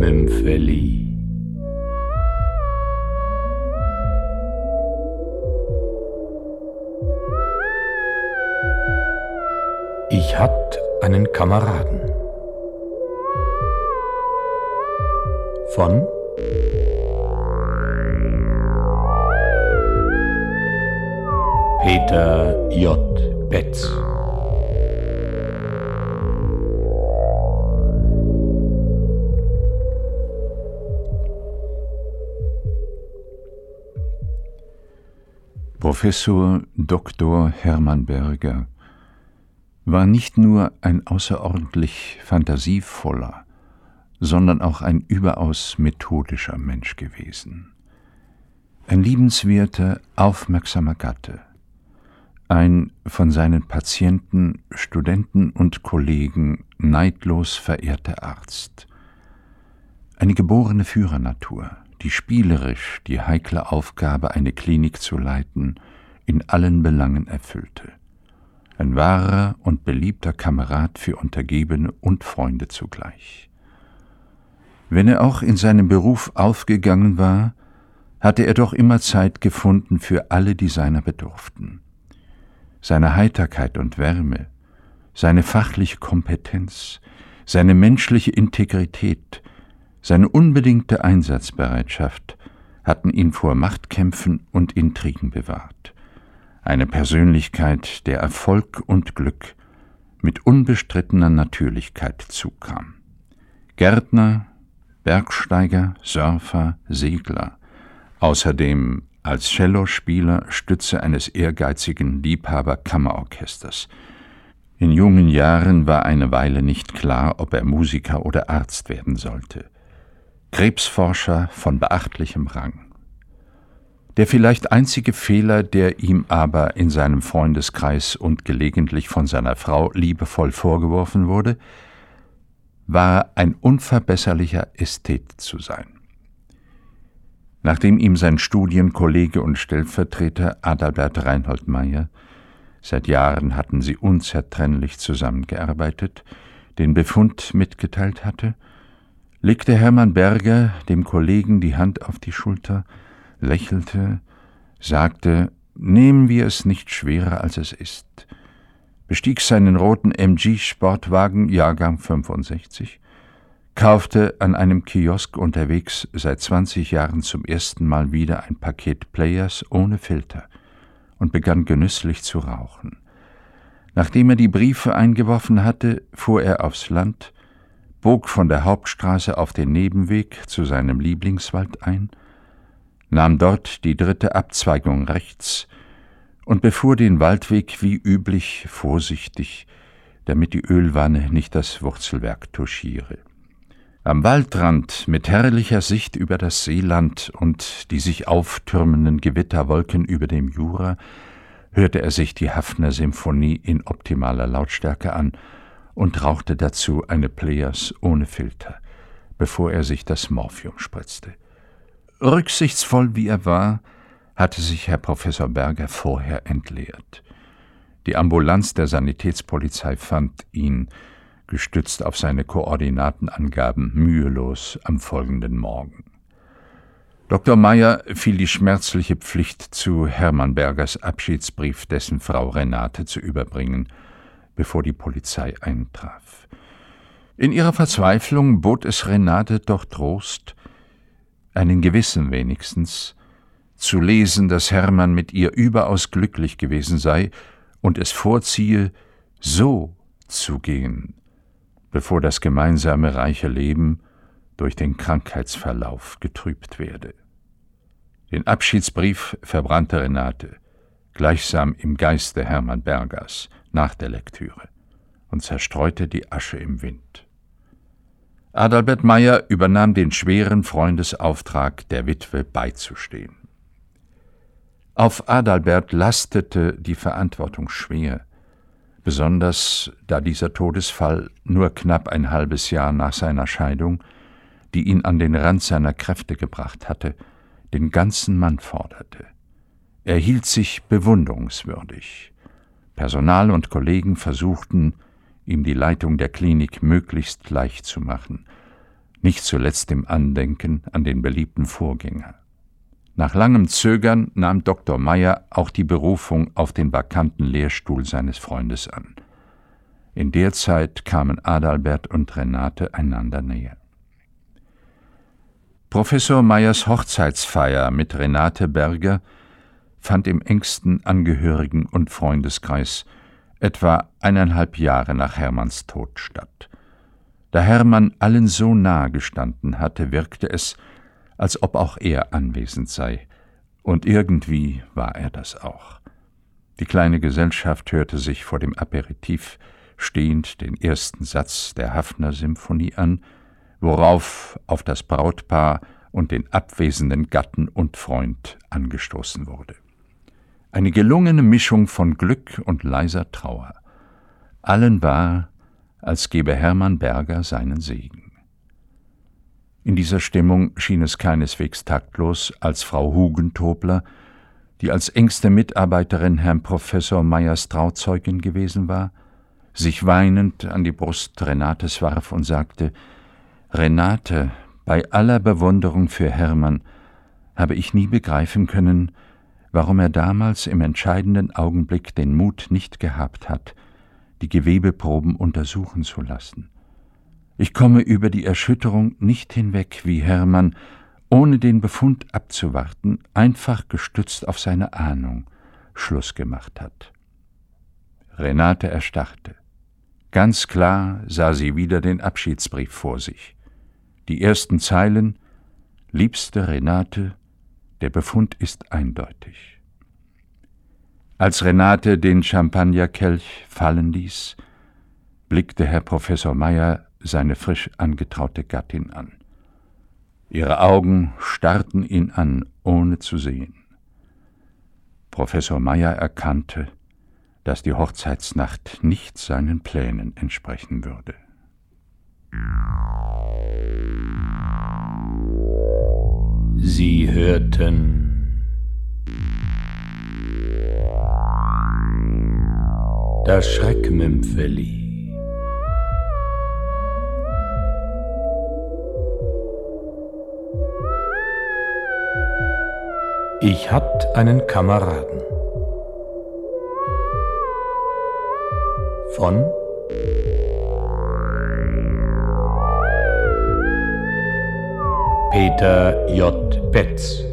Mympheli. Ich hatt einen Kameraden. Von Peter J. Betz. Professor Dr. Hermann Berger war nicht nur ein außerordentlich fantasievoller, sondern auch ein überaus methodischer Mensch gewesen. Ein liebenswerter, aufmerksamer Gatte, ein von seinen Patienten, Studenten und Kollegen neidlos verehrter Arzt, eine geborene Führernatur, die spielerisch die heikle Aufgabe, eine Klinik zu leiten, in allen Belangen erfüllte. Ein wahrer und beliebter Kamerad für Untergebene und Freunde zugleich. Wenn er auch in seinem Beruf aufgegangen war, hatte er doch immer Zeit gefunden für alle, die seiner bedurften. Seine Heiterkeit und Wärme, seine fachliche Kompetenz, seine menschliche Integrität, seine unbedingte Einsatzbereitschaft hatten ihn vor Machtkämpfen und Intrigen bewahrt. Eine Persönlichkeit, der Erfolg und Glück mit unbestrittener Natürlichkeit zukam. Gärtner, Bergsteiger, Surfer, Segler, außerdem als Cellospieler Stütze eines ehrgeizigen Liebhaber-Kammerorchesters. In jungen Jahren war eine Weile nicht klar, ob er Musiker oder Arzt werden sollte. Krebsforscher von beachtlichem Rang. Der vielleicht einzige Fehler, der ihm aber in seinem Freundeskreis und gelegentlich von seiner Frau liebevoll vorgeworfen wurde, war ein unverbesserlicher Ästhet zu sein. Nachdem ihm sein Studienkollege und Stellvertreter Adalbert Reinhold Meyer seit Jahren hatten sie unzertrennlich zusammengearbeitet, den Befund mitgeteilt hatte, legte Hermann Berger dem Kollegen die Hand auf die Schulter, lächelte, sagte, nehmen wir es nicht schwerer, als es ist, bestieg seinen roten MG-Sportwagen Jahrgang 65, kaufte an einem Kiosk unterwegs seit 20 Jahren zum ersten Mal wieder ein Paket Players ohne Filter und begann genüsslich zu rauchen. Nachdem er die Briefe eingeworfen hatte, fuhr er aufs Land, bog von der Hauptstraße auf den Nebenweg zu seinem Lieblingswald ein, nahm dort die dritte Abzweigung rechts und befuhr den Waldweg wie üblich vorsichtig, damit die Ölwanne nicht das Wurzelwerk touchiere. Am Waldrand mit herrlicher Sicht über das Seeland und die sich auftürmenden Gewitterwolken über dem Jura hörte er sich die Hafner Symphonie in optimaler Lautstärke an und rauchte dazu eine Players ohne Filter, bevor er sich das Morphium spritzte. Rücksichtsvoll wie er war, hatte sich Herr Professor Berger vorher entleert. Die Ambulanz der Sanitätspolizei fand ihn, gestützt auf seine Koordinatenangaben, mühelos am folgenden Morgen. Dr. Meyer fiel die schmerzliche Pflicht zu, Hermann Bergers Abschiedsbrief dessen Frau Renate zu überbringen – bevor die Polizei eintraf. In ihrer Verzweiflung bot es Renate doch Trost, einen gewissen wenigstens, zu lesen, dass Hermann mit ihr überaus glücklich gewesen sei und es vorziehe, so zu gehen, bevor das gemeinsame reiche Leben durch den Krankheitsverlauf getrübt werde. Den Abschiedsbrief verbrannte Renate, gleichsam im Geiste Hermann Bergers, nach der Lektüre und zerstreute die Asche im Wind. Adalbert Meyer übernahm den schweren Freundesauftrag, der Witwe beizustehen. Auf Adalbert lastete die Verantwortung schwer, besonders da dieser Todesfall nur knapp ein halbes Jahr nach seiner Scheidung, die ihn an den Rand seiner Kräfte gebracht hatte, den ganzen Mann forderte. Er hielt sich bewunderungswürdig, Personal und Kollegen versuchten, ihm die Leitung der Klinik möglichst leicht zu machen. nicht zuletzt im Andenken an den beliebten Vorgänger. Nach langem Zögern nahm Dr. Meyer auch die Berufung auf den vakanten Lehrstuhl seines Freundes an. In der Zeit kamen Adalbert und Renate einander näher. Professor Meyers Hochzeitsfeier mit Renate Berger fand im engsten Angehörigen- und Freundeskreis etwa eineinhalb Jahre nach Hermanns Tod statt. Da Hermann allen so nahe gestanden hatte, wirkte es, als ob auch er anwesend sei, und irgendwie war er das auch. Die kleine Gesellschaft hörte sich vor dem Aperitif stehend den ersten Satz der Hafner Symphonie an, worauf auf das Brautpaar und den abwesenden Gatten und Freund angestoßen wurde. Eine gelungene Mischung von Glück und leiser Trauer. Allen war, als gebe Hermann Berger seinen Segen. In dieser Stimmung schien es keineswegs taktlos, als Frau Hugentobler, die als engste Mitarbeiterin Herrn Professor Meyers Trauzeugin gewesen war, sich weinend an die Brust Renates warf und sagte Renate, bei aller Bewunderung für Hermann habe ich nie begreifen können, warum er damals im entscheidenden Augenblick den Mut nicht gehabt hat, die Gewebeproben untersuchen zu lassen. Ich komme über die Erschütterung nicht hinweg, wie Hermann, ohne den Befund abzuwarten, einfach gestützt auf seine Ahnung, Schluss gemacht hat. Renate erstarrte. Ganz klar sah sie wieder den Abschiedsbrief vor sich. Die ersten Zeilen Liebste Renate, der Befund ist eindeutig. Als Renate den Champagnerkelch fallen ließ, blickte Herr Professor Meyer seine frisch angetraute Gattin an. Ihre Augen starrten ihn an, ohne zu sehen. Professor Meyer erkannte, dass die Hochzeitsnacht nicht seinen Plänen entsprechen würde. Sie hörten das Schreckmümpfeli. Ich hatt einen Kameraden. Von Peter J. Betz